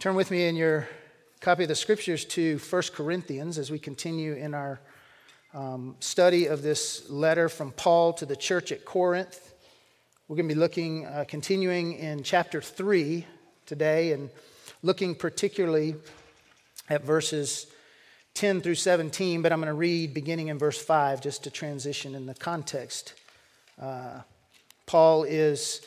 Turn with me in your copy of the scriptures to 1 Corinthians as we continue in our um, study of this letter from Paul to the church at Corinth. We're going to be looking, uh, continuing in chapter 3 today, and looking particularly at verses 10 through 17, but I'm going to read beginning in verse 5 just to transition in the context. Uh, Paul is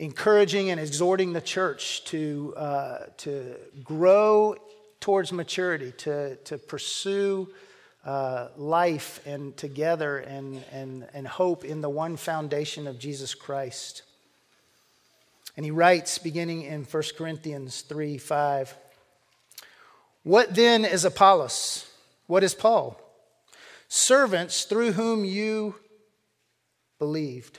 encouraging and exhorting the church to, uh, to grow towards maturity, to, to pursue uh, life and together and, and, and hope in the one foundation of Jesus Christ. And he writes, beginning in 1 Corinthians 3 5, What then is Apollos? What is Paul? Servants through whom you believed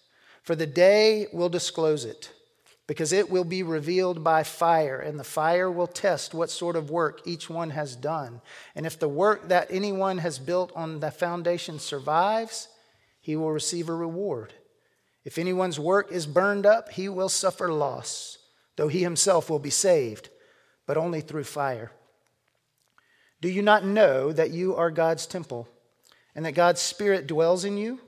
for the day will disclose it, because it will be revealed by fire, and the fire will test what sort of work each one has done. And if the work that anyone has built on the foundation survives, he will receive a reward. If anyone's work is burned up, he will suffer loss, though he himself will be saved, but only through fire. Do you not know that you are God's temple, and that God's Spirit dwells in you?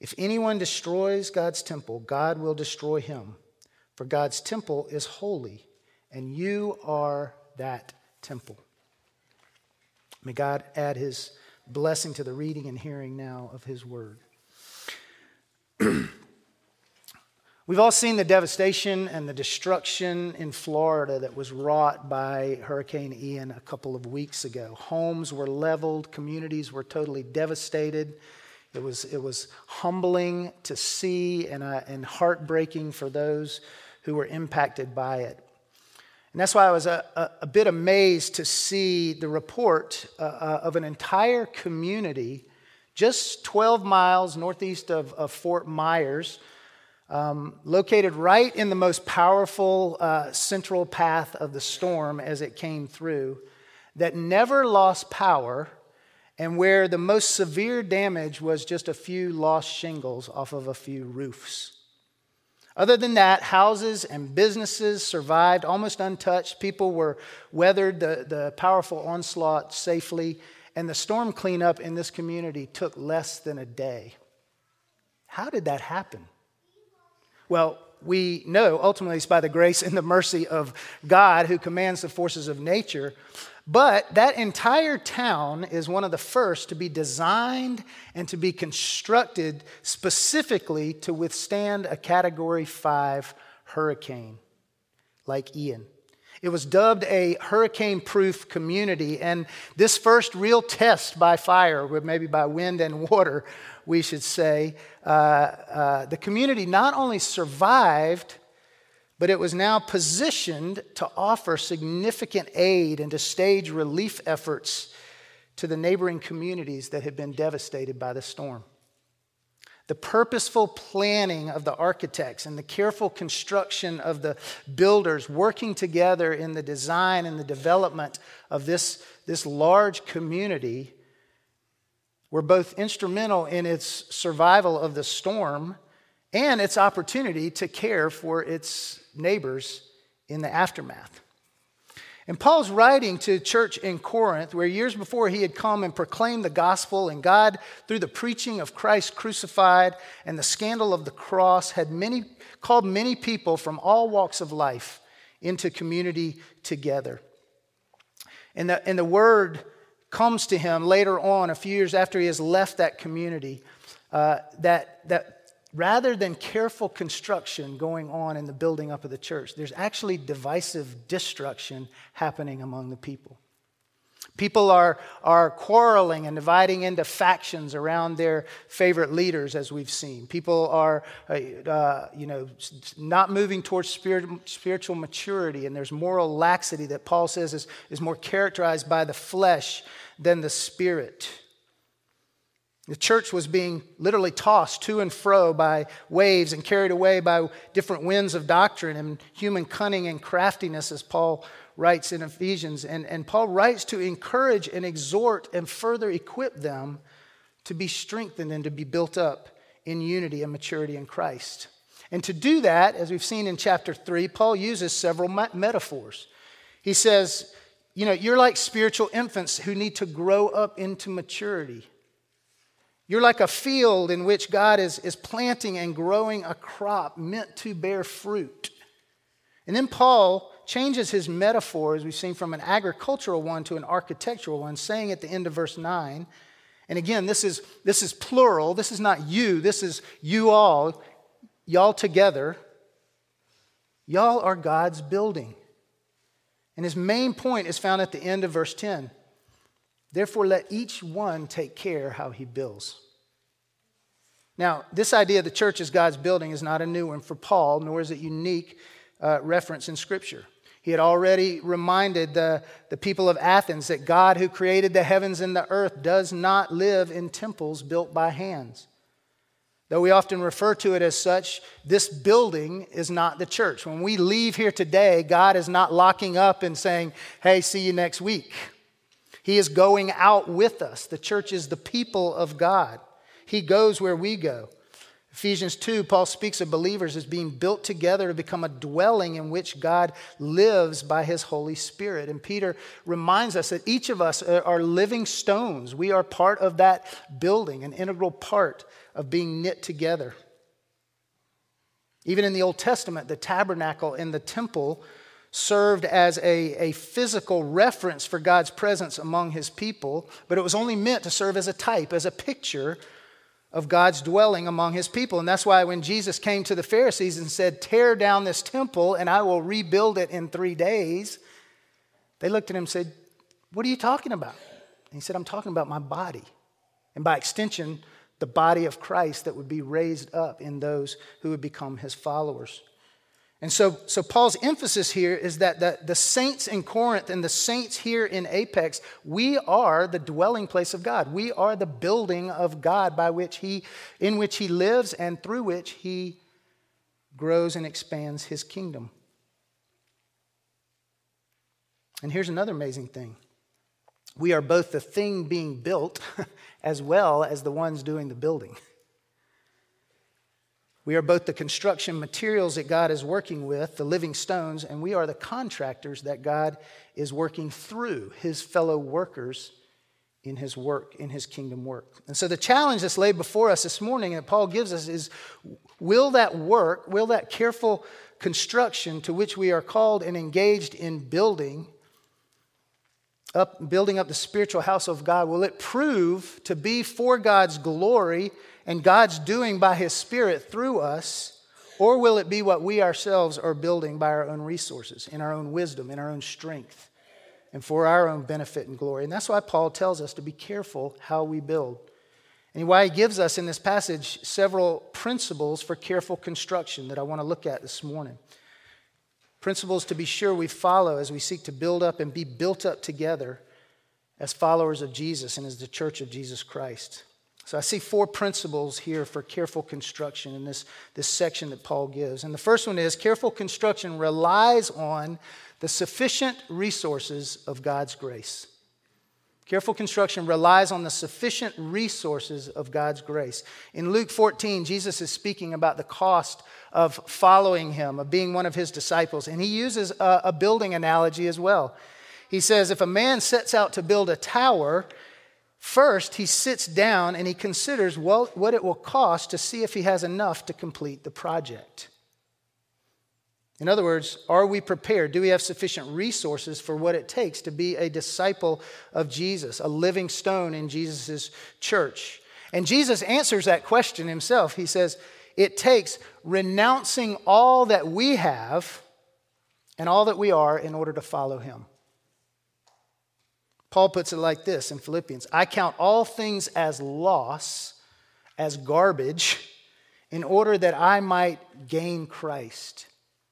If anyone destroys God's temple, God will destroy him. For God's temple is holy, and you are that temple. May God add his blessing to the reading and hearing now of his word. We've all seen the devastation and the destruction in Florida that was wrought by Hurricane Ian a couple of weeks ago. Homes were leveled, communities were totally devastated. It was, it was humbling to see and, uh, and heartbreaking for those who were impacted by it. And that's why I was a, a, a bit amazed to see the report uh, uh, of an entire community just 12 miles northeast of, of Fort Myers, um, located right in the most powerful uh, central path of the storm as it came through, that never lost power and where the most severe damage was just a few lost shingles off of a few roofs. Other than that, houses and businesses survived almost untouched. People were weathered the, the powerful onslaught safely, and the storm cleanup in this community took less than a day. How did that happen? Well, we know ultimately it's by the grace and the mercy of God who commands the forces of nature. But that entire town is one of the first to be designed and to be constructed specifically to withstand a category five hurricane like Ian. It was dubbed a hurricane proof community, and this first real test by fire, or maybe by wind and water, we should say, uh, uh, the community not only survived but it was now positioned to offer significant aid and to stage relief efforts to the neighboring communities that had been devastated by the storm. The purposeful planning of the architects and the careful construction of the builders working together in the design and the development of this, this large community were both instrumental in its survival of the storm and its opportunity to care for its neighbors in the aftermath. And Paul's writing to the church in Corinth, where years before he had come and proclaimed the gospel, and God, through the preaching of Christ crucified and the scandal of the cross, had many, called many people from all walks of life into community together. And the, and the word comes to him later on, a few years after he has left that community, uh, that, that rather than careful construction going on in the building up of the church, there's actually divisive destruction happening among the people. People are, are quarreling and dividing into factions around their favorite leaders, as we've seen. People are, uh, you know, not moving towards spirit, spiritual maturity, and there's moral laxity that Paul says is, is more characterized by the flesh than the spirit. The church was being literally tossed to and fro by waves and carried away by different winds of doctrine and human cunning and craftiness, as Paul writes in Ephesians. And, and Paul writes to encourage and exhort and further equip them to be strengthened and to be built up in unity and maturity in Christ. And to do that, as we've seen in chapter 3, Paul uses several metaphors. He says, You know, you're like spiritual infants who need to grow up into maturity. You're like a field in which God is, is planting and growing a crop meant to bear fruit. And then Paul changes his metaphor, as we've seen, from an agricultural one to an architectural one, saying at the end of verse 9, and again, this is, this is plural. This is not you. This is you all, y'all together. Y'all are God's building. And his main point is found at the end of verse 10. Therefore, let each one take care how he builds. Now, this idea of the church as God's building is not a new one for Paul, nor is it unique uh, reference in Scripture. He had already reminded the, the people of Athens that God, who created the heavens and the earth, does not live in temples built by hands. Though we often refer to it as such, this building is not the church. When we leave here today, God is not locking up and saying, hey, see you next week. He is going out with us. The church is the people of God, He goes where we go. Ephesians 2, Paul speaks of believers as being built together to become a dwelling in which God lives by his Holy Spirit. And Peter reminds us that each of us are living stones. We are part of that building, an integral part of being knit together. Even in the Old Testament, the tabernacle and the temple served as a, a physical reference for God's presence among his people, but it was only meant to serve as a type, as a picture of God's dwelling among his people. And that's why when Jesus came to the Pharisees and said, Tear down this temple and I will rebuild it in three days, they looked at him and said, What are you talking about? And he said, I'm talking about my body. And by extension, the body of Christ that would be raised up in those who would become his followers. And so, so Paul's emphasis here is that the, the saints in Corinth and the saints here in Apex, we are the dwelling place of God. We are the building of God by which he, in which he lives and through which he grows and expands his kingdom. And here's another amazing thing. We are both the thing being built as well as the ones doing the building. We are both the construction materials that God is working with, the living stones, and we are the contractors that God is working through, his fellow workers in his work, in his kingdom work. And so the challenge that's laid before us this morning that Paul gives us is will that work, will that careful construction to which we are called and engaged in building, up, building up the spiritual house of God, will it prove to be for God's glory and God's doing by His Spirit through us, or will it be what we ourselves are building by our own resources, in our own wisdom, in our own strength, and for our own benefit and glory? And that's why Paul tells us to be careful how we build. And why he gives us in this passage several principles for careful construction that I want to look at this morning. Principles to be sure we follow as we seek to build up and be built up together as followers of Jesus and as the church of Jesus Christ. So I see four principles here for careful construction in this, this section that Paul gives. And the first one is careful construction relies on the sufficient resources of God's grace. Careful construction relies on the sufficient resources of God's grace. In Luke 14, Jesus is speaking about the cost of following him, of being one of his disciples, and he uses a, a building analogy as well. He says, If a man sets out to build a tower, First, he sits down and he considers well, what it will cost to see if he has enough to complete the project. In other words, are we prepared? Do we have sufficient resources for what it takes to be a disciple of Jesus, a living stone in Jesus' church? And Jesus answers that question himself. He says, It takes renouncing all that we have and all that we are in order to follow him. Paul puts it like this in Philippians I count all things as loss, as garbage, in order that I might gain Christ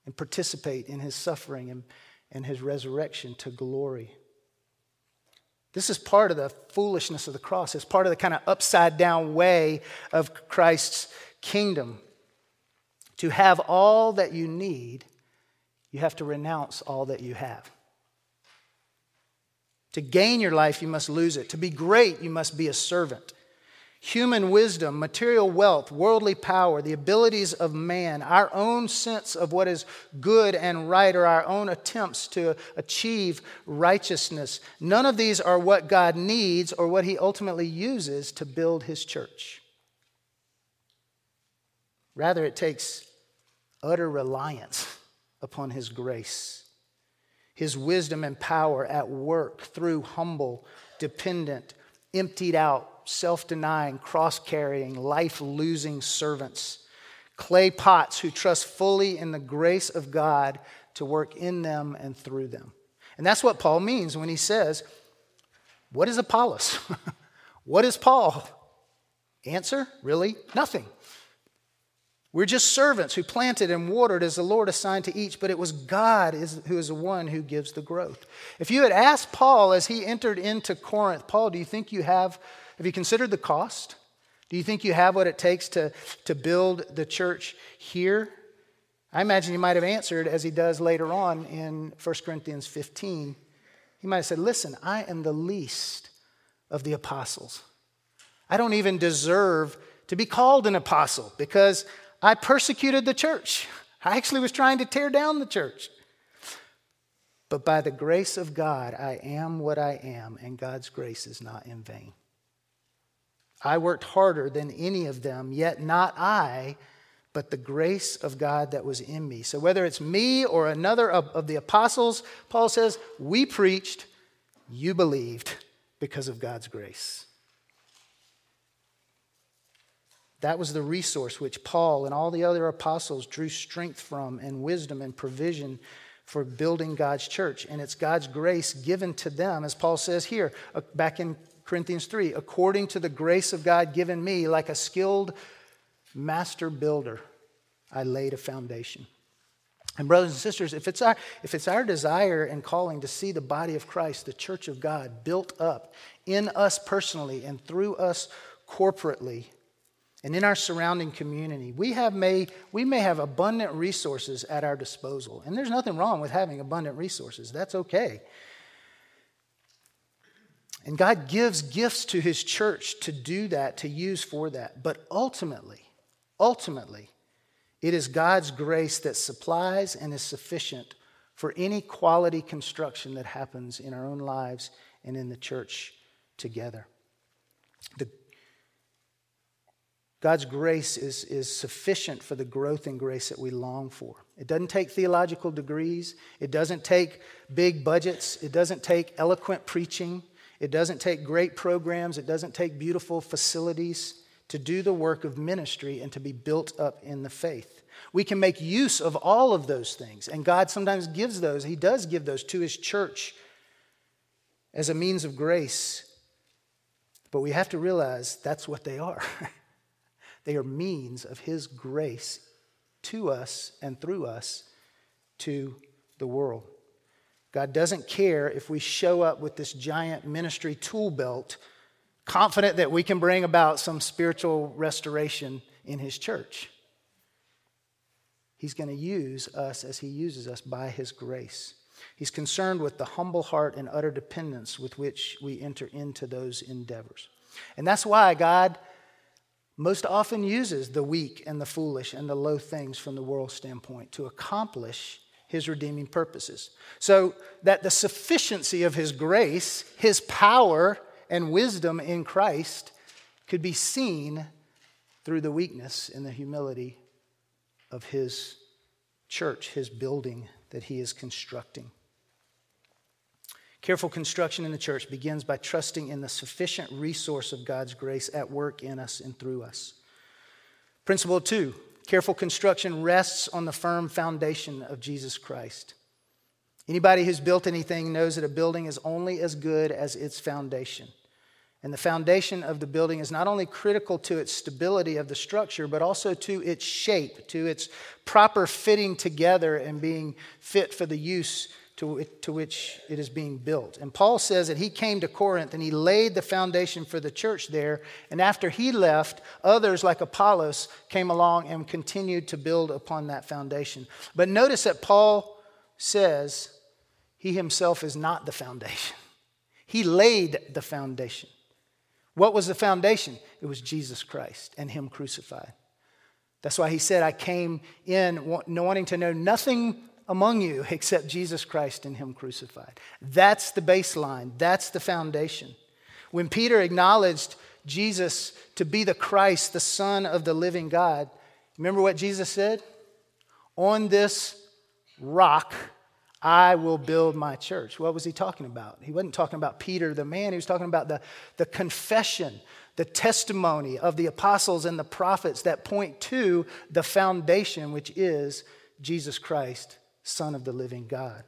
and participate in his suffering and, and his resurrection to glory. This is part of the foolishness of the cross. It's part of the kind of upside down way of Christ's kingdom. To have all that you need, you have to renounce all that you have. To gain your life, you must lose it. To be great, you must be a servant human wisdom, material wealth, worldly power, the abilities of man, our own sense of what is good and right, or our own attempts to achieve righteousness. None of these are what God needs or what He ultimately uses to build His church. Rather, it takes utter reliance upon His grace, His wisdom and power at work through humble, dependent, emptied out self denying, cross carrying, life losing servants, clay pots who trust fully in the grace of God to work in them and through them. And that's what Paul means when he says, What is Apollos? what is Paul? Answer really? Nothing. We're just servants who planted and watered as the Lord assigned to each, but it was God who is the one who gives the growth. If you had asked Paul as he entered into Corinth, Paul, do you think you have have you considered the cost? Do you think you have what it takes to, to build the church here? I imagine he might have answered as he does later on in 1 Corinthians 15. He might have said, Listen, I am the least of the apostles. I don't even deserve to be called an apostle because I persecuted the church. I actually was trying to tear down the church. But by the grace of God, I am what I am, and God's grace is not in vain. I worked harder than any of them, yet not I, but the grace of God that was in me. So, whether it's me or another of, of, the apostles, Paul says, we preached, you believed because of God's grace. That was the resource which Paul and all the other apostles drew strength from and wisdom and provision for building God's church. And it's God's grace given to them, as Paul says here, uh, back in Corinthians 3 according to the grace of God given me, like a skilled master builder, I laid a foundation. And, brothers and sisters, if it's, our, if it's our desire and calling to see the body of Christ, the church of God, built up in us personally and through us corporately, and in our surrounding community, we, have may, we may have abundant resources at our disposal. And there's nothing wrong with having abundant resources, that's okay. And God gives gifts to his church to do that, to use for that. But ultimately, ultimately, it is God's grace that supplies and is sufficient for any quality construction that happens in our own lives and in the church together. The, God's grace is, is sufficient for the growth and grace that we long for. It doesn't take theological degrees, it doesn't take big budgets, it doesn't take eloquent preaching. It doesn't take great programs, it doesn't take beautiful facilities to do the work of ministry and to be built up in the faith. We can make use of all of those things, and God sometimes gives those. He does give those to His church as a means of grace. But we have to realize that's what they are. they are means of His grace to us and through us to the world. God doesn't care if we show up with this giant ministry tool belt, confident that we can bring about some spiritual restoration in His church. He's going to use us as He uses us by His grace. He's concerned with the humble heart and utter dependence with which we enter into those endeavors. And that's why God most often uses the weak and the foolish and the low things from the world standpoint to accomplish his redeeming purposes. So that the sufficiency of his grace, his power and wisdom in Christ could be seen through the weakness and the humility of his church, his building that he is constructing. Careful construction in the church begins by trusting in the sufficient resource of God's grace at work in us and through us. Principle two careful construction rests on the firm foundation of Jesus Christ. Anybody who's built anything knows that a building is only as good as its foundation. And the foundation of the building is not only critical to its stability of the structure, but also to its shape, to its proper fitting together and being fit for the use to, to which it is being built. And Paul says that he came to Corinth and he laid the foundation for the church there. And after he left, others like Apollos came along and continued to build upon that foundation. But notice that Paul says he himself is not the foundation, he laid the foundation. What was the foundation? It was Jesus Christ and Him crucified. That's why He said, I came in wanting to know nothing among you except Jesus Christ and Him crucified. That's the baseline, that's the foundation. When Peter acknowledged Jesus to be the Christ, the Son of the living God, remember what Jesus said? On this rock, I will build my church. What was he talking about? He wasn't talking about Peter the man, he was talking about the, the confession, the testimony of the apostles and the prophets that point to the foundation, which is Jesus Christ, Son of the living God.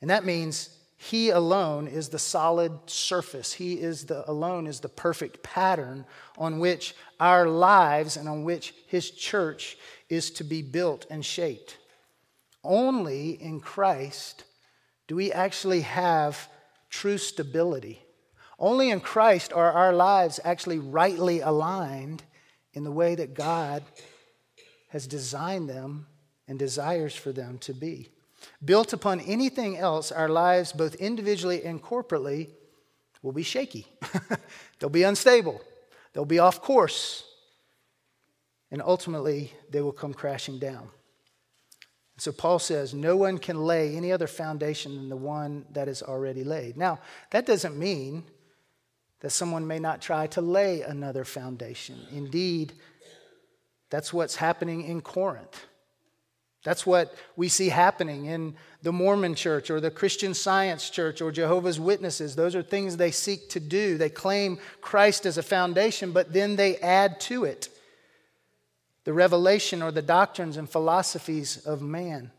And that means he alone is the solid surface. He is the alone is the perfect pattern on which our lives and on which his church is to be built and shaped. Only in Christ do we actually have true stability. Only in Christ are our lives actually rightly aligned in the way that God has designed them and desires for them to be. Built upon anything else, our lives, both individually and corporately, will be shaky. They'll be unstable. They'll be off course. And ultimately, they will come crashing down. So Paul says, no one can lay any other foundation than the one that is already laid. Now, that doesn't mean that someone may not try to lay another foundation. Indeed, that's what's happening in Corinth. That's what we see happening in the Mormon church or the Christian Science church or Jehovah's Witnesses. Those are things they seek to do. They claim Christ as a foundation, but then they add to it the revelation or the doctrines and philosophies of man.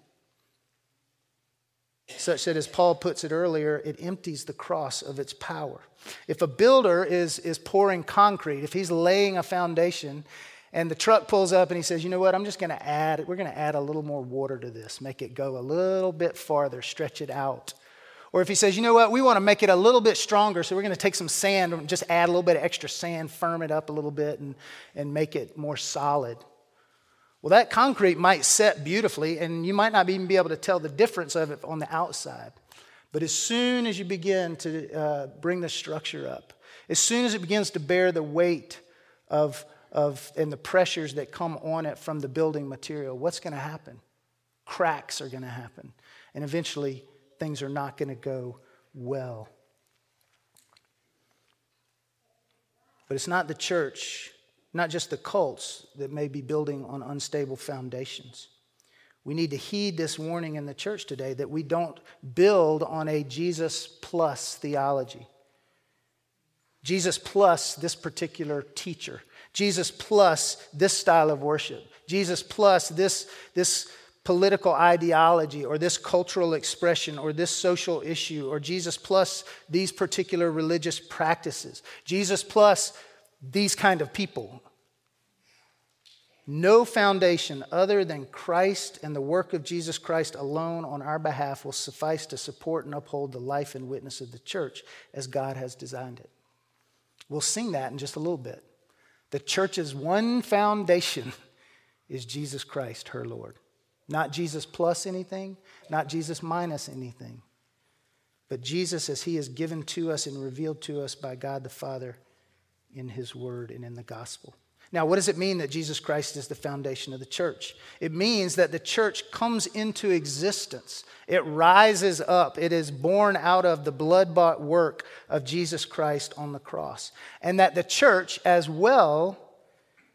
Such that, as Paul puts it earlier, it empties the cross of its power. If a builder is, is pouring concrete, if he's laying a foundation, and the truck pulls up and he says, You know what? I'm just going to add, we're going to add a little more water to this, make it go a little bit farther, stretch it out. Or if he says, You know what? We want to make it a little bit stronger, so we're going to take some sand and just add a little bit of extra sand, firm it up a little bit, and, and make it more solid. Well, that concrete might set beautifully, and you might not even be able to tell the difference of it on the outside. But as soon as you begin to uh, bring the structure up, as soon as it begins to bear the weight of, of and the pressures that come on it from the building material, what's going to happen? Cracks are going to happen. And eventually, things are not going to go well. But it's not the church not just the cults that may be building on unstable foundations. We need to heed this warning in the church today that we don't build on a Jesus plus theology. Jesus plus this particular teacher. Jesus plus this style of worship. Jesus plus this, this political ideology or this cultural expression or this social issue or Jesus plus these particular religious practices. Jesus plus these kind of people. No foundation other than Christ and the work of Jesus Christ alone on our behalf will suffice to support and uphold the life and witness of the church as God has designed it. We'll sing that in just a little bit. The church's one foundation is Jesus Christ, her Lord. Not Jesus plus anything, not Jesus minus anything, but Jesus as he is given to us and revealed to us by God the Father in His Word and in the gospel. Now, what does it mean that Jesus Christ is the foundation of the church? It means that the church comes into existence. It rises up. It is born out of the blood bought work of Jesus Christ on the cross. And that the church, as well,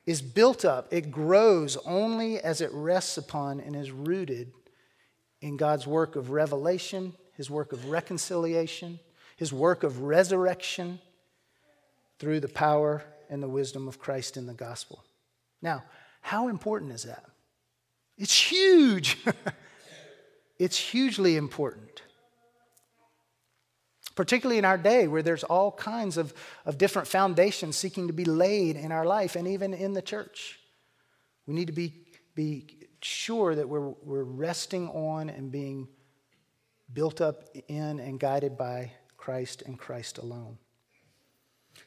is built up, it grows only as it rests upon and is rooted in God's work of revelation, his work of reconciliation, his work of resurrection through the power and the wisdom of Christ in the gospel. Now, how important is that? It's huge. it's hugely important. Particularly in our day where there's all kinds of, of different foundations seeking to be laid in our life and even in the church. We need to be, be sure that we're, we're resting on and being built up in and guided by Christ and Christ alone.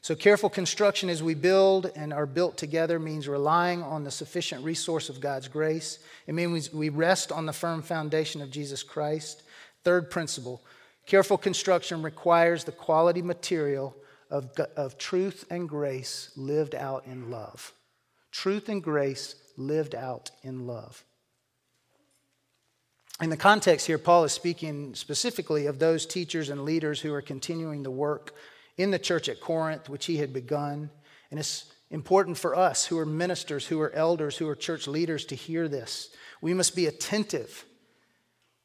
So, careful construction as we build and are built together means relying on the sufficient resource of God's grace. It means we rest on the firm foundation of Jesus Christ. Third principle careful construction requires the quality material of, of truth and grace lived out in love. Truth and grace lived out in love. In the context here, Paul is speaking specifically of those teachers and leaders who are continuing the work in the church at Corinth, which he had begun. And it's important for us who are ministers, who are elders, who are church leaders to hear this. We must be attentive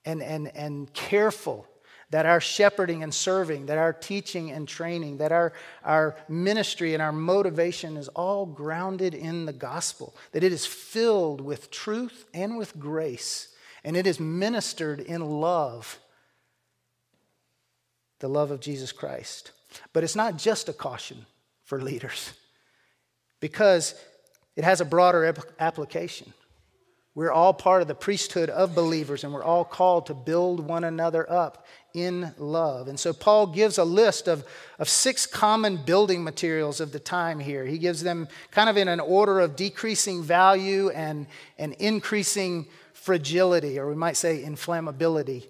and, and, and careful that our shepherding and serving, that our teaching and training, that our, our ministry and our motivation is all grounded in the gospel, that it is filled with truth and with grace, and it is ministered in love, the love of Jesus Christ. But it's not just a caution for leaders because it has a broader application. We're all part of the priesthood of believers, and we're all called to build one another up in love. And so Paul gives a list of, of six common building materials of the time here. He gives them kind of in an order of decreasing value and, and increasing fragility, or we might say inflammability.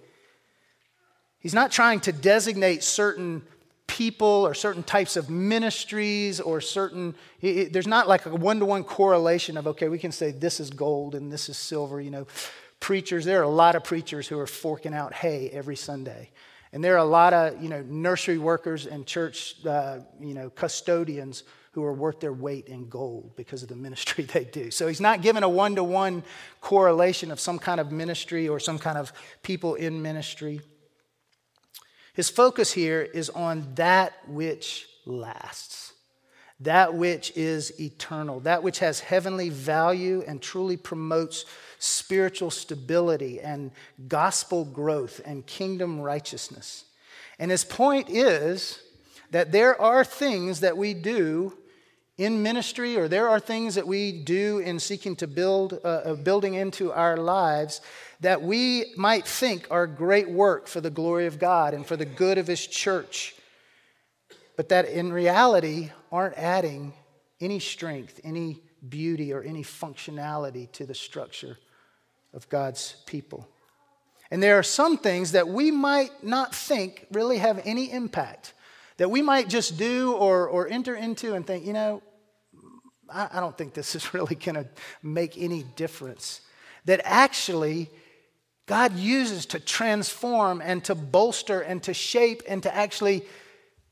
He's not trying to designate certain people or certain types of ministries or certain it, there's not like a one-to-one correlation of okay we can say this is gold and this is silver you know. Preachers there are a lot of preachers who are forking out hay every sunday. And there are a lot of you know nursery workers and church uh, you know custodians who are worth their weight in gold because of the ministry they do. So he's not given a one-to-one correlation of some kind of ministry or some kind of people in ministry his focus here is on that which lasts, that which is eternal, that which has heavenly value and truly promotes spiritual stability and gospel growth and kingdom righteousness. And his point is that there are things that we do in ministry or there are things that we do in seeking to build uh, building into our lives that we might think are great work for the glory of God and for the good of His church, but that in reality aren't adding any strength, any beauty, or any functionality to the structure of God's people. And there are some things that we might not think really have any impact, that we might just do or, or enter into and think, you know, I, I don't think this is really going to make any difference. That actually God uses to transform and to bolster and to shape and to actually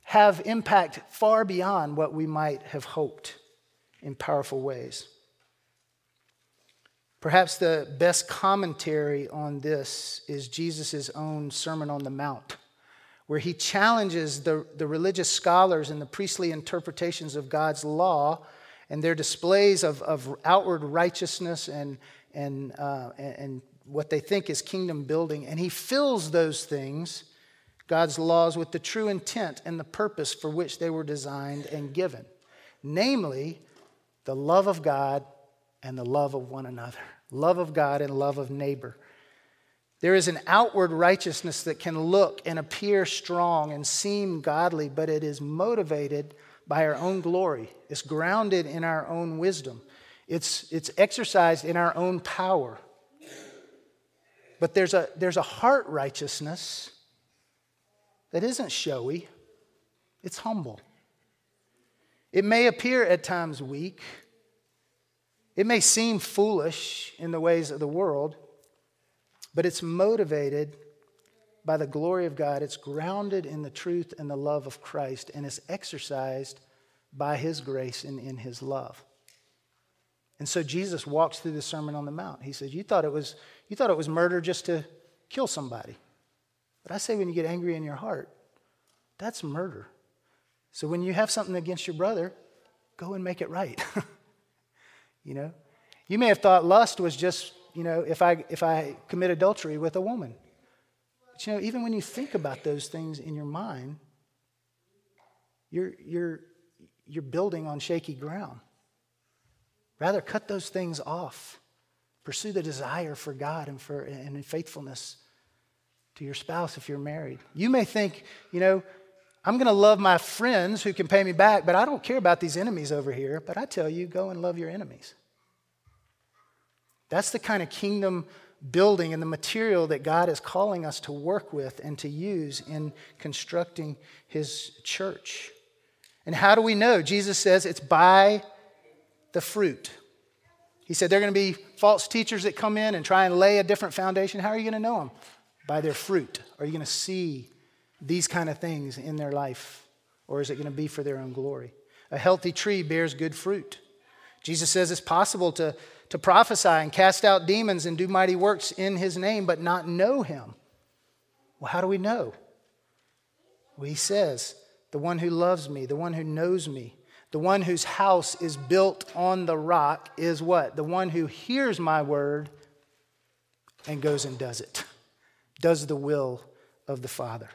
have impact far beyond what we might have hoped in powerful ways. Perhaps the best commentary on this is Jesus' own Sermon on the Mount, where he challenges the, the religious scholars and the priestly interpretations of God's law and their displays of, of outward righteousness and, and, uh, and what they think is kingdom building, and he fills those things, God's laws, with the true intent and the purpose for which they were designed and given namely, the love of God and the love of one another. Love of God and love of neighbor. There is an outward righteousness that can look and appear strong and seem godly, but it is motivated by our own glory. It's grounded in our own wisdom. It's, it's exercised in our own power. But there's a, there's a heart righteousness that isn't showy, it's humble. It may appear at times weak, it may seem foolish in the ways of the world, but it's motivated by the glory of God. It's grounded in the truth and the love of Christ, and it's exercised by His grace and in His love. And so Jesus walks through the Sermon on the Mount. He says, You thought it was, you thought it was murder just to kill somebody. But I say, when you get angry in your heart, that's murder. So when you have something against your brother, go and make it right. you know? You may have thought lust was just, you know, if I if I commit adultery with a woman. But you know, even when you think about those things in your mind, you're you're you're building on shaky ground. Rather cut those things off. Pursue the desire for God and for and faithfulness to your spouse if you're married. You may think, you know, I'm going to love my friends who can pay me back, but I don't care about these enemies over here. But I tell you, go and love your enemies. That's the kind of kingdom building and the material that God is calling us to work with and to use in constructing his church. And how do we know? Jesus says it's by the fruit. He said there are going to be false teachers that come in and try and lay a different foundation. How are you going to know them? By their fruit. Are you going to see these kind of things in their life? Or is it going to be for their own glory? A healthy tree bears good fruit. Jesus says it's possible to, to prophesy and cast out demons and do mighty works in his name, but not know him. Well, how do we know? Well, he says, the one who loves me, the one who knows me, the one whose house is built on the rock is what? The one who hears my word and goes and does it, does the will of the Father.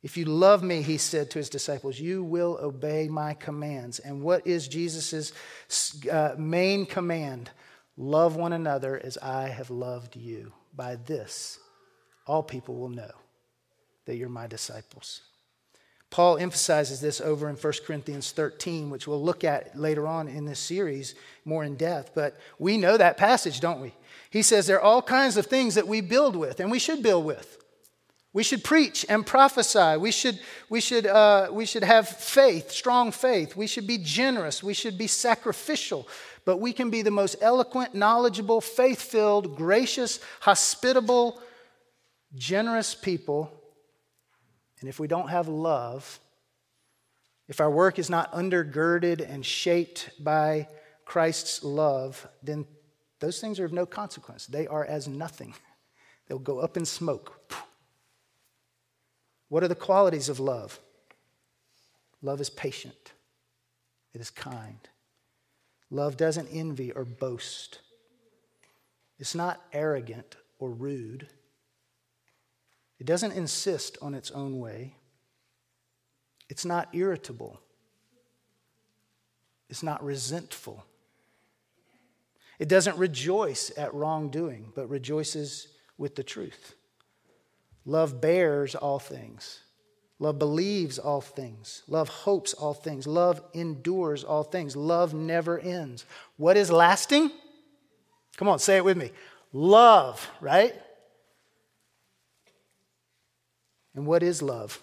If you love me, he said to his disciples, you will obey my commands. And what is Jesus' uh, main command? Love one another as I have loved you. By this, all people will know that you're my disciples. Paul emphasizes this over in 1 Corinthians 13, which we'll look at later on in this series more in depth. But we know that passage, don't we? He says there are all kinds of things that we build with, and we should build with. We should preach and prophesy. We should, we, should, uh, we should have faith, strong faith. We should be generous. We should be sacrificial. But we can be the most eloquent, knowledgeable, faith filled, gracious, hospitable, generous people. And if we don't have love, if our work is not undergirded and shaped by Christ's love, then those things are of no consequence. They are as nothing. They'll go up in smoke. What are the qualities of love? Love is patient, it is kind. Love doesn't envy or boast. It's not arrogant or rude. It doesn't insist on its own way. It's not irritable. It's not resentful. It doesn't rejoice at wrongdoing, but rejoices with the truth. Love bears all things. Love believes all things. Love hopes all things. Love endures all things. Love never ends. What is lasting? Come on, say it with me. Love, right? And what is love?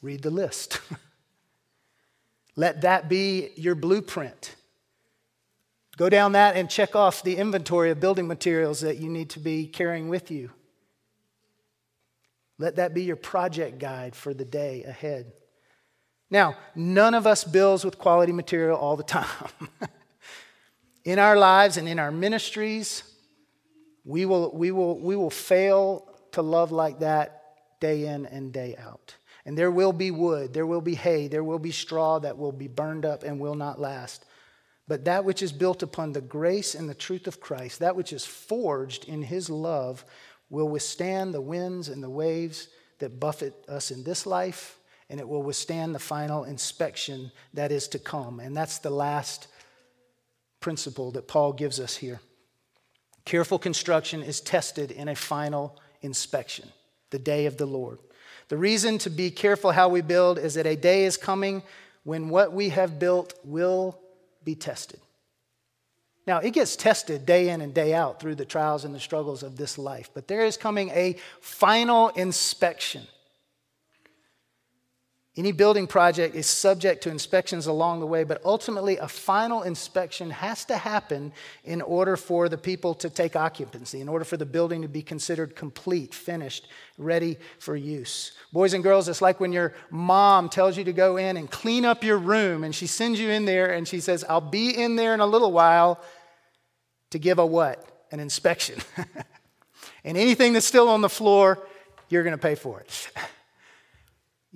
Read the list. Let that be your blueprint. Go down that and check off the inventory of building materials that you need to be carrying with you. Let that be your project guide for the day ahead. Now, none of us builds with quality material all the time. in our lives and in our ministries, we will, we, will, we will fail to love like that day in and day out. And there will be wood, there will be hay, there will be straw that will be burned up and will not last. But that which is built upon the grace and the truth of Christ, that which is forged in his love, will withstand the winds and the waves that buffet us in this life, and it will withstand the final inspection that is to come. And that's the last principle that Paul gives us here. Careful construction is tested in a final inspection, the day of the Lord. The reason to be careful how we build is that a day is coming when what we have built will be tested. Now, it gets tested day in and day out through the trials and the struggles of this life, but there is coming a final inspection Any building project is subject to inspections along the way, but ultimately, a final inspection has to happen in order for the people to take occupancy, in order for the building to be considered complete, finished, ready for use. Boys and girls, it's like when your mom tells you to go in and clean up your room, and she sends you in there and she says, I'll be in there in a little while to give a what? An inspection. and anything that's still on the floor, you're going to pay for it.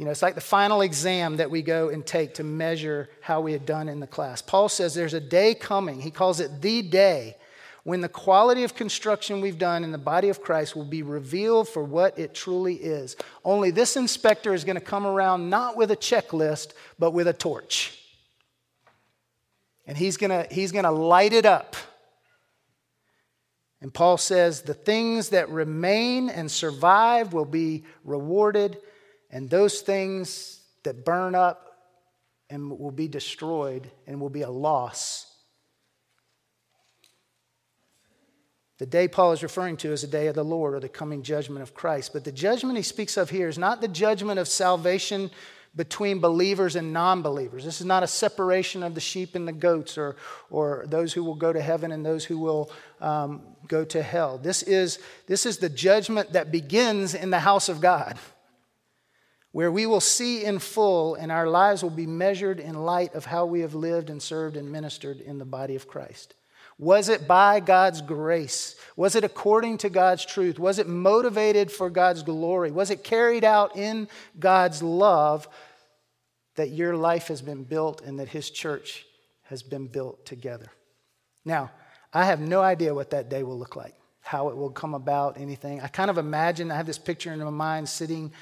You know, it's like the final exam that we go and take to measure how we had done in the class. Paul says there's a day coming, he calls it the day, when the quality of construction we've done in the body of Christ will be revealed for what it truly is. Only this inspector is going to come around not with a checklist, but with a torch. And he's going to, he's going to light it up. And Paul says the things that remain and survive will be rewarded and those things that burn up and will be destroyed and will be a loss. The day Paul is referring to is the day of the Lord or the coming judgment of Christ. But the judgment he speaks of here is not the judgment of salvation between believers and non believers. This is not a separation of the sheep and the goats or, or those who will go to heaven and those who will um, go to hell. This is, this is the judgment that begins in the house of God where we will see in full and our lives will be measured in light of how we have lived and served and ministered in the body of Christ. Was it by God's grace? Was it according to God's truth? Was it motivated for God's glory? Was it carried out in God's love that your life has been built and that His church has been built together? Now, I have no idea what that day will look like, how it will come about, anything. I kind of imagine, I have this picture in my mind sitting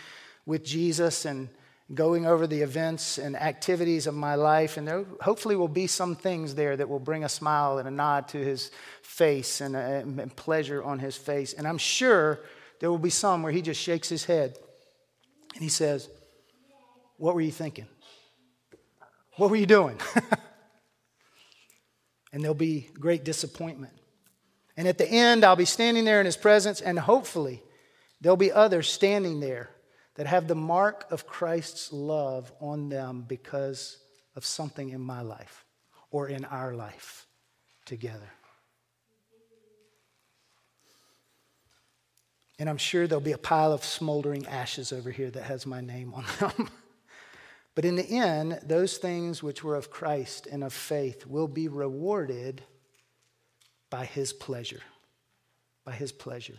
with Jesus and going over the events and activities of my life. And there hopefully will be some things there that will bring a smile and a nod to his face and, a, and pleasure on his face. And I'm sure there will be some where he just shakes his head and he says, What were you thinking? What were you doing? and there'll be great disappointment. And at the end, I'll be standing there in his presence, and hopefully, there'll be others standing there that have the mark of Christ's love on them because of something in my life or in our life together. And I'm sure there'll be a pile of smoldering ashes over here that has my name on them. but in the end, those things which were of Christ and of faith will be rewarded by his pleasure. By his pleasure.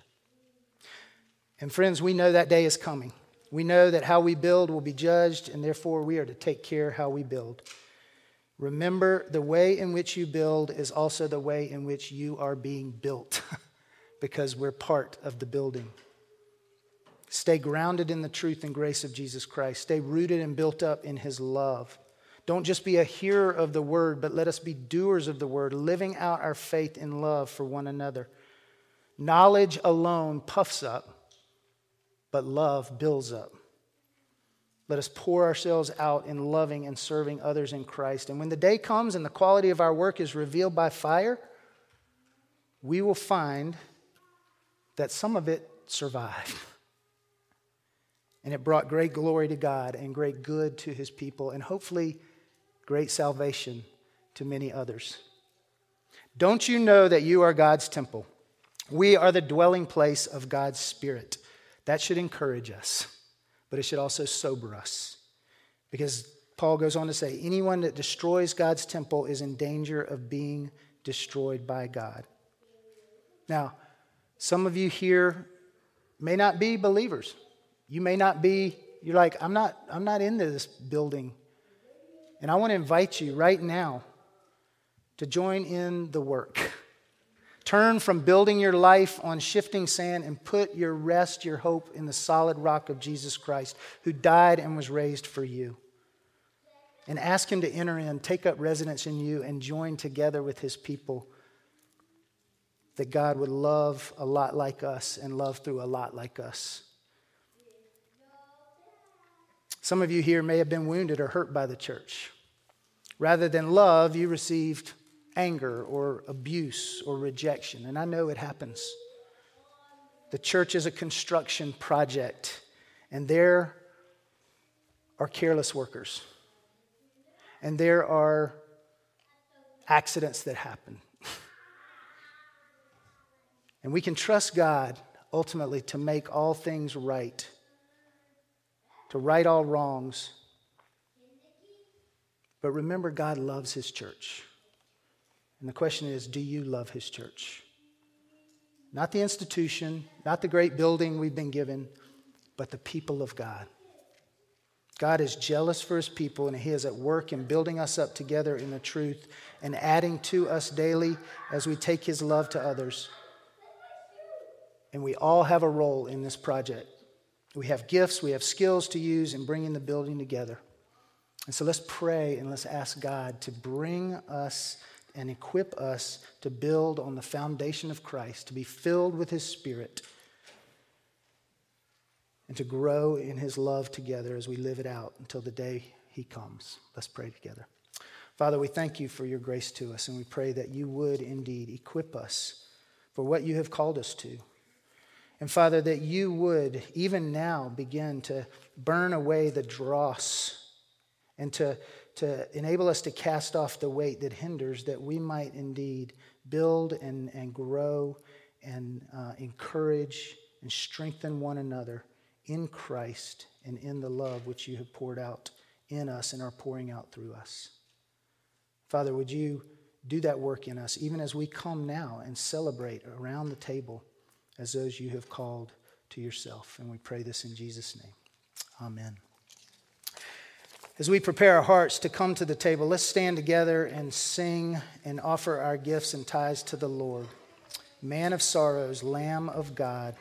And friends, we know that day is coming. We know that how we build will be judged, and therefore we are to take care how we build. Remember, the way in which you build is also the way in which you are being built, because we're part of the building. Stay grounded in the truth and grace of Jesus Christ. Stay rooted and built up in his love. Don't just be a hearer of the word, but let us be doers of the word, living out our faith in love for one another. Knowledge alone puffs up but love builds up. Let us pour ourselves out in loving and serving others in Christ. And when the day comes and the quality of our work is revealed by fire, we will find that some of it survived. And it brought great glory to God and great good to his people, and hopefully great salvation to many others. Don't you know that you are God's temple? We are the dwelling place of God's Spirit. That should encourage us, but it should also sober us. Because Paul goes on to say anyone that destroys God's temple is in danger of being destroyed by God. Now, some of you here may not be believers. You may not be, you're like, I'm not, I'm not into this building. And I want to invite you right now to join in the work. Turn from building your life on shifting sand and put your rest, your hope in the solid rock of Jesus Christ, who died and was raised for you. And ask Him to enter in, take up residence in you, and join together with His people. That God would love a lot like us and love through a lot like us. Some of you here may have been wounded or hurt by the church. Rather than love, you received anger or abuse or rejection. And I know it happens. The church is a construction project, and there are careless workers. And there are accidents that happen. and we can trust God ultimately to make all things right, to right all wrongs. But remember, God loves His church. And the question is do you love His church? Not the institution, not the great building we've been given, but the people of God. God is jealous for his people, and he is at work in building us up together in the truth and adding to us daily as we take his love to others. And we all have a role in this project. We have gifts, we have skills to use in bringing the building together. And so let's pray and let's ask God to bring us and equip us to build on the foundation of Christ, to be filled with his spirit and to grow in his love together as we live it out until the day he comes. Let's pray together. Father, we thank you for your grace to us, and we pray that you would indeed equip us for what you have called us to. And Father, that you would even now begin to burn away the dross and to, to enable us to cast off the weight that hinders, that we might indeed build and, and grow and uh, encourage and strengthen one another in Christ and in the love which you have poured out in us and are pouring out through us. Father, would you do that work in us, even as we come now and celebrate around the table as those you have called to yourself? And we pray this in Jesus' name. Amen. As we prepare our hearts to come to the table, let's stand together and sing and offer our gifts and tithes to the Lord. Man of sorrows, Lamb of God.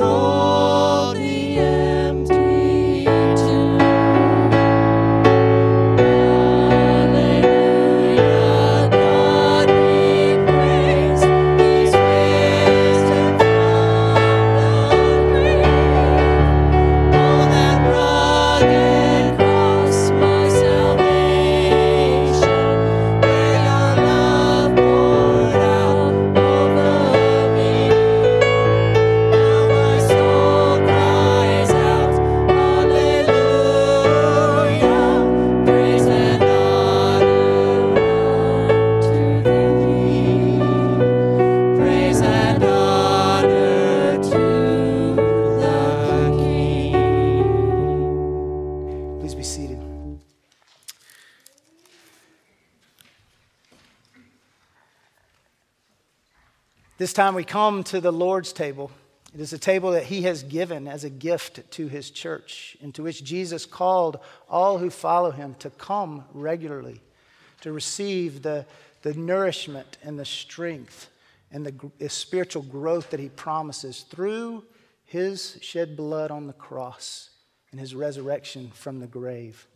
home. This time we come to the Lord's table. It is a table that he has given as a gift to his church, into which Jesus called all who follow him to come regularly, to receive the, the nourishment and the strength and the, the spiritual growth that he promises through his shed blood on the cross and his resurrection from the grave.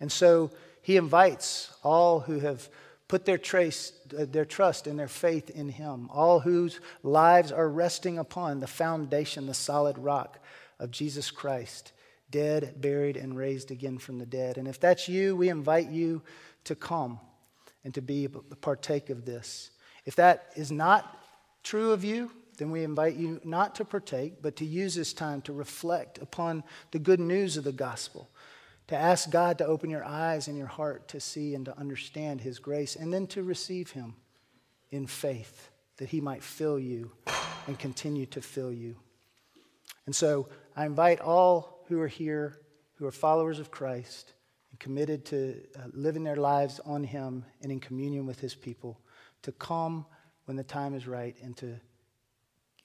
And so he invites all who have put their, trace, Uh, their trust and their faith in Him, all whose lives are resting upon the foundation, the solid rock of Jesus Christ, dead, buried, and raised again from the dead. And if that's you, we invite you to come and to be partake of this. If that is not true of you, then we invite you not to partake, but to use this time to reflect upon the good news of the gospel to ask God to open your eyes and your heart to see and to understand His grace, and then to receive Him in faith that He might fill you and continue to fill you. And so I invite all who are here, who are followers of Christ, and committed to uh, living their lives on Him and in communion with His people, to come when the time is right and to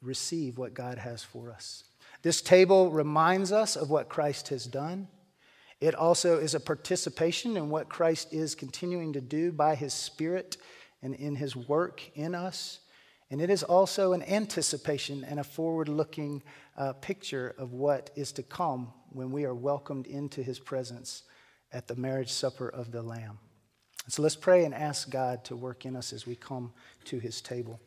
receive what God has for us. This table reminds us of what Christ has done. It also is a participation in what Christ is continuing to do by his Spirit and in his work in us. And it is also an anticipation and a forward looking uh, picture of what is to come when we are welcomed into his presence at the marriage supper of the Lamb. So let's pray and ask God to work in us as we come to his table.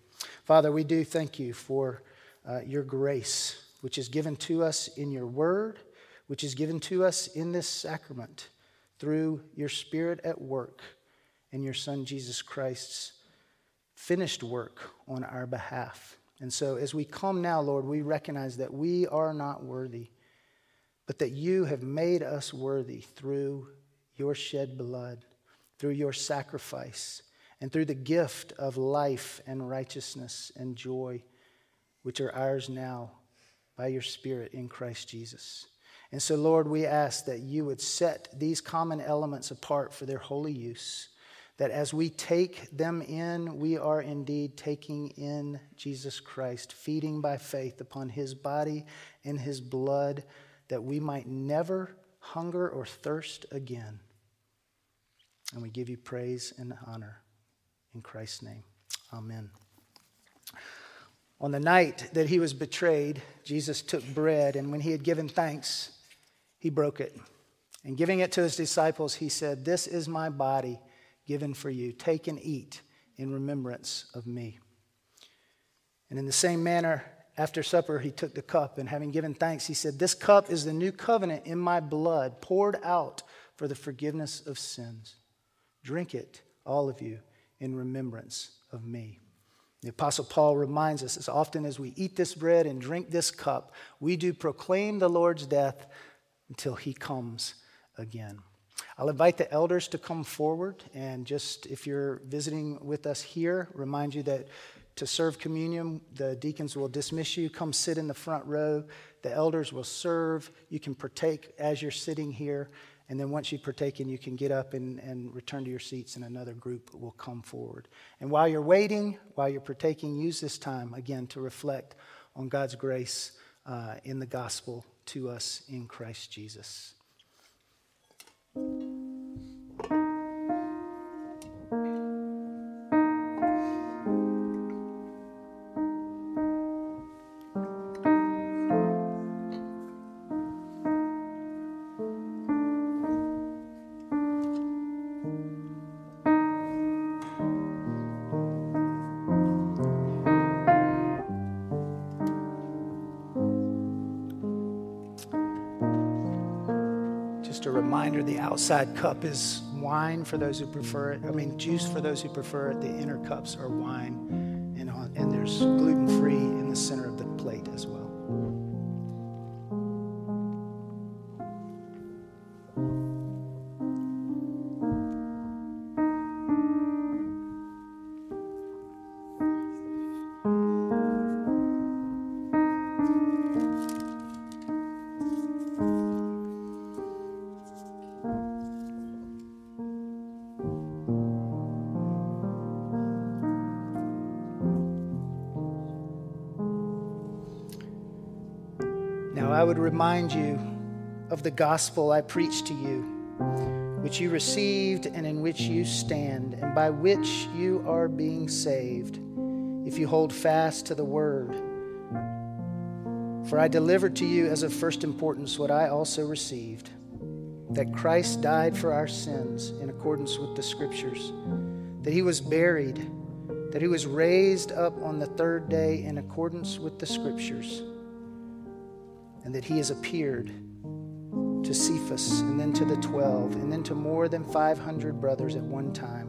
Father, we do thank you for uh, your grace, which is given to us in your word which is given to us in this sacrament through your Spirit at work and your Son Jesus Christ's finished work on our behalf. And so, as we come now, Lord, we recognize that we are not worthy, but that you have made us worthy through your shed blood, through your sacrifice, and through the gift of life and righteousness and joy, which are ours now by your Spirit in Christ Jesus. And so, Lord, we ask that you would set these common elements apart for their holy use. That as we take them in, we are indeed taking in Jesus Christ, feeding by faith upon his body and his blood, that we might never hunger or thirst again. And we give you praise and honor in Christ's name. Amen. On the night that he was betrayed, Jesus took bread, and when he had given thanks, he broke it. And giving it to his disciples, he said, This is my body given for you. Take and eat in remembrance of me. And in the same manner, after supper, he took the cup, and having given thanks, he said, This cup is the new covenant in my blood, poured out for the forgiveness of sins. Drink it, all of you, in remembrance of me. The Apostle Paul reminds us as often as we eat this bread and drink this cup, we do proclaim the Lord's death until he comes again. I'll invite the elders to come forward and just if you're visiting with us here, remind you that to serve communion, the deacons will dismiss you. Come sit in the front row. The elders will serve. You can partake as you're sitting here. And then once you've partaken, you can get up and, and return to your seats, and another group will come forward. And while you're waiting, while you're partaking, use this time again to reflect on God's grace uh, in the gospel to us in Christ Jesus. Outside cup is wine for those who prefer it. I mean, juice for those who prefer it. The inner cups are wine, and, and there's gluten free in the center of the remind you of the gospel I preached to you, which you received and in which you stand, and by which you are being saved, if you hold fast to the word. For I delivered to you as of first importance what I also received that Christ died for our sins in accordance with the Scriptures, that he was buried, that he was raised up on the third day in accordance with the Scriptures, that he has appeared to Cephas, and then to the twelve, and then to more than 500 brothers at one time.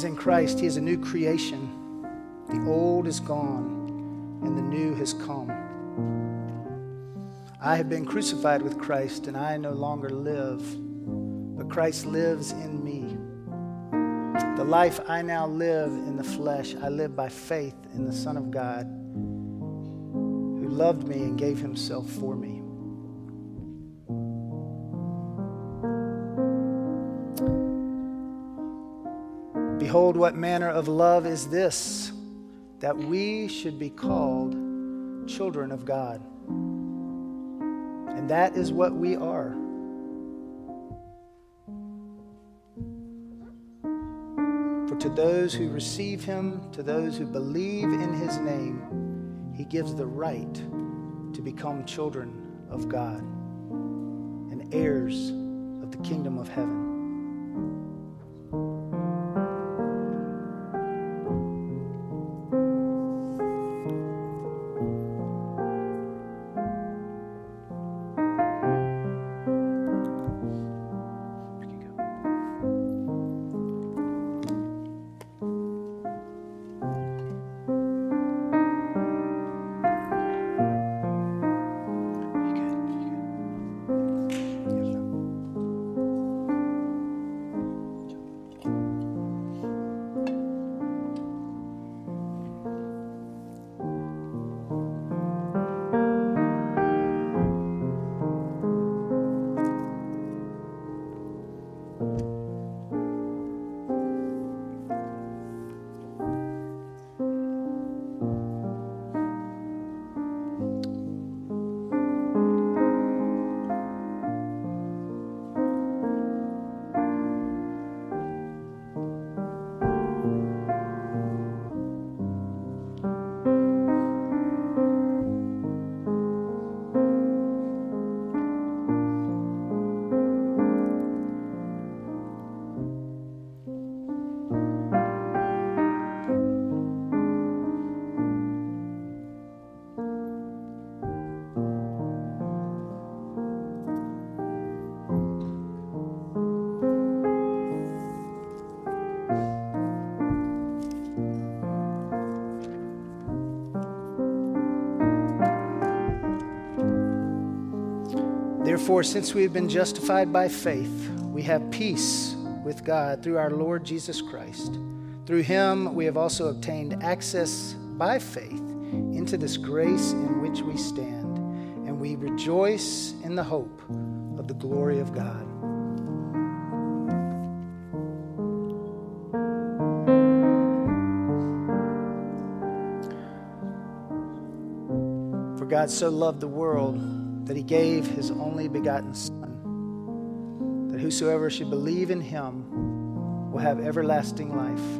Is in Christ, he is a new creation. The old is gone, and the new has come. I have been crucified with Christ, and I no longer live, but Christ lives in me. The life I now live in the flesh, I live by faith in the Son of God, who loved me and gave himself for me. What manner of love is this, that we should be called children of God. And that is what we are. For to those who receive him, to those who believe in his name, he gives the right to become children of God and heirs of the kingdom of heaven. For since we have been justified by faith, we have peace with God through our Lord Jesus Christ. Through him, we have also obtained access by faith into this grace in which we stand, and we rejoice in the hope of the glory of God. For God so loved the world that he gave his only begotten Son, that whosoever should believe in him will have everlasting life.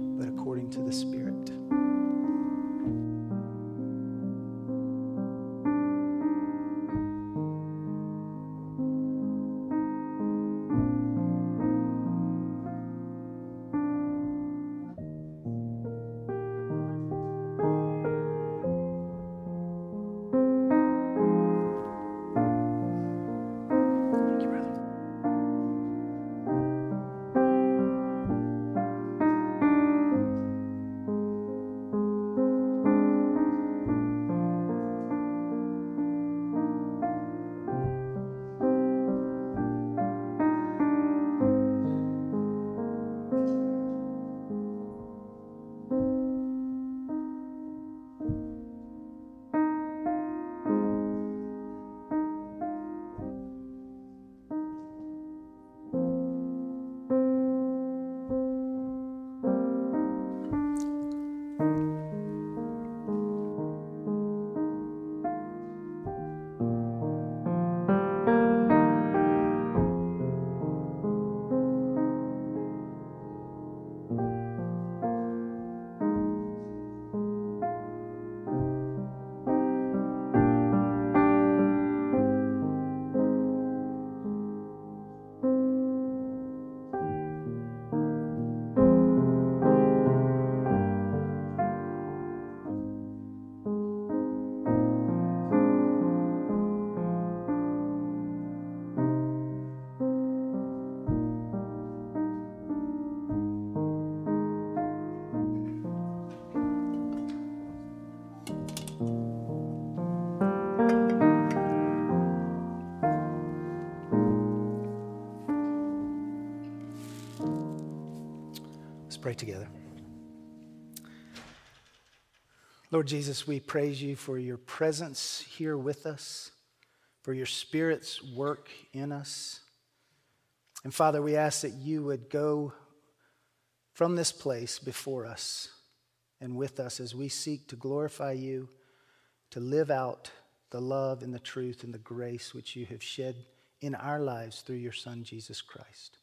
to the Spirit. Pray together. Lord Jesus, we praise you for your presence here with us, for your Spirit's work in us. And Father, we ask that you would go from this place before us and with us as we seek to glorify you, to live out the love and the truth and the grace which you have shed in our lives through your Son, Jesus Christ.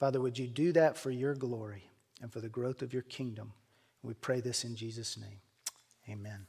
Father, would you do that for your glory? And for the growth of your kingdom. We pray this in Jesus' name. Amen.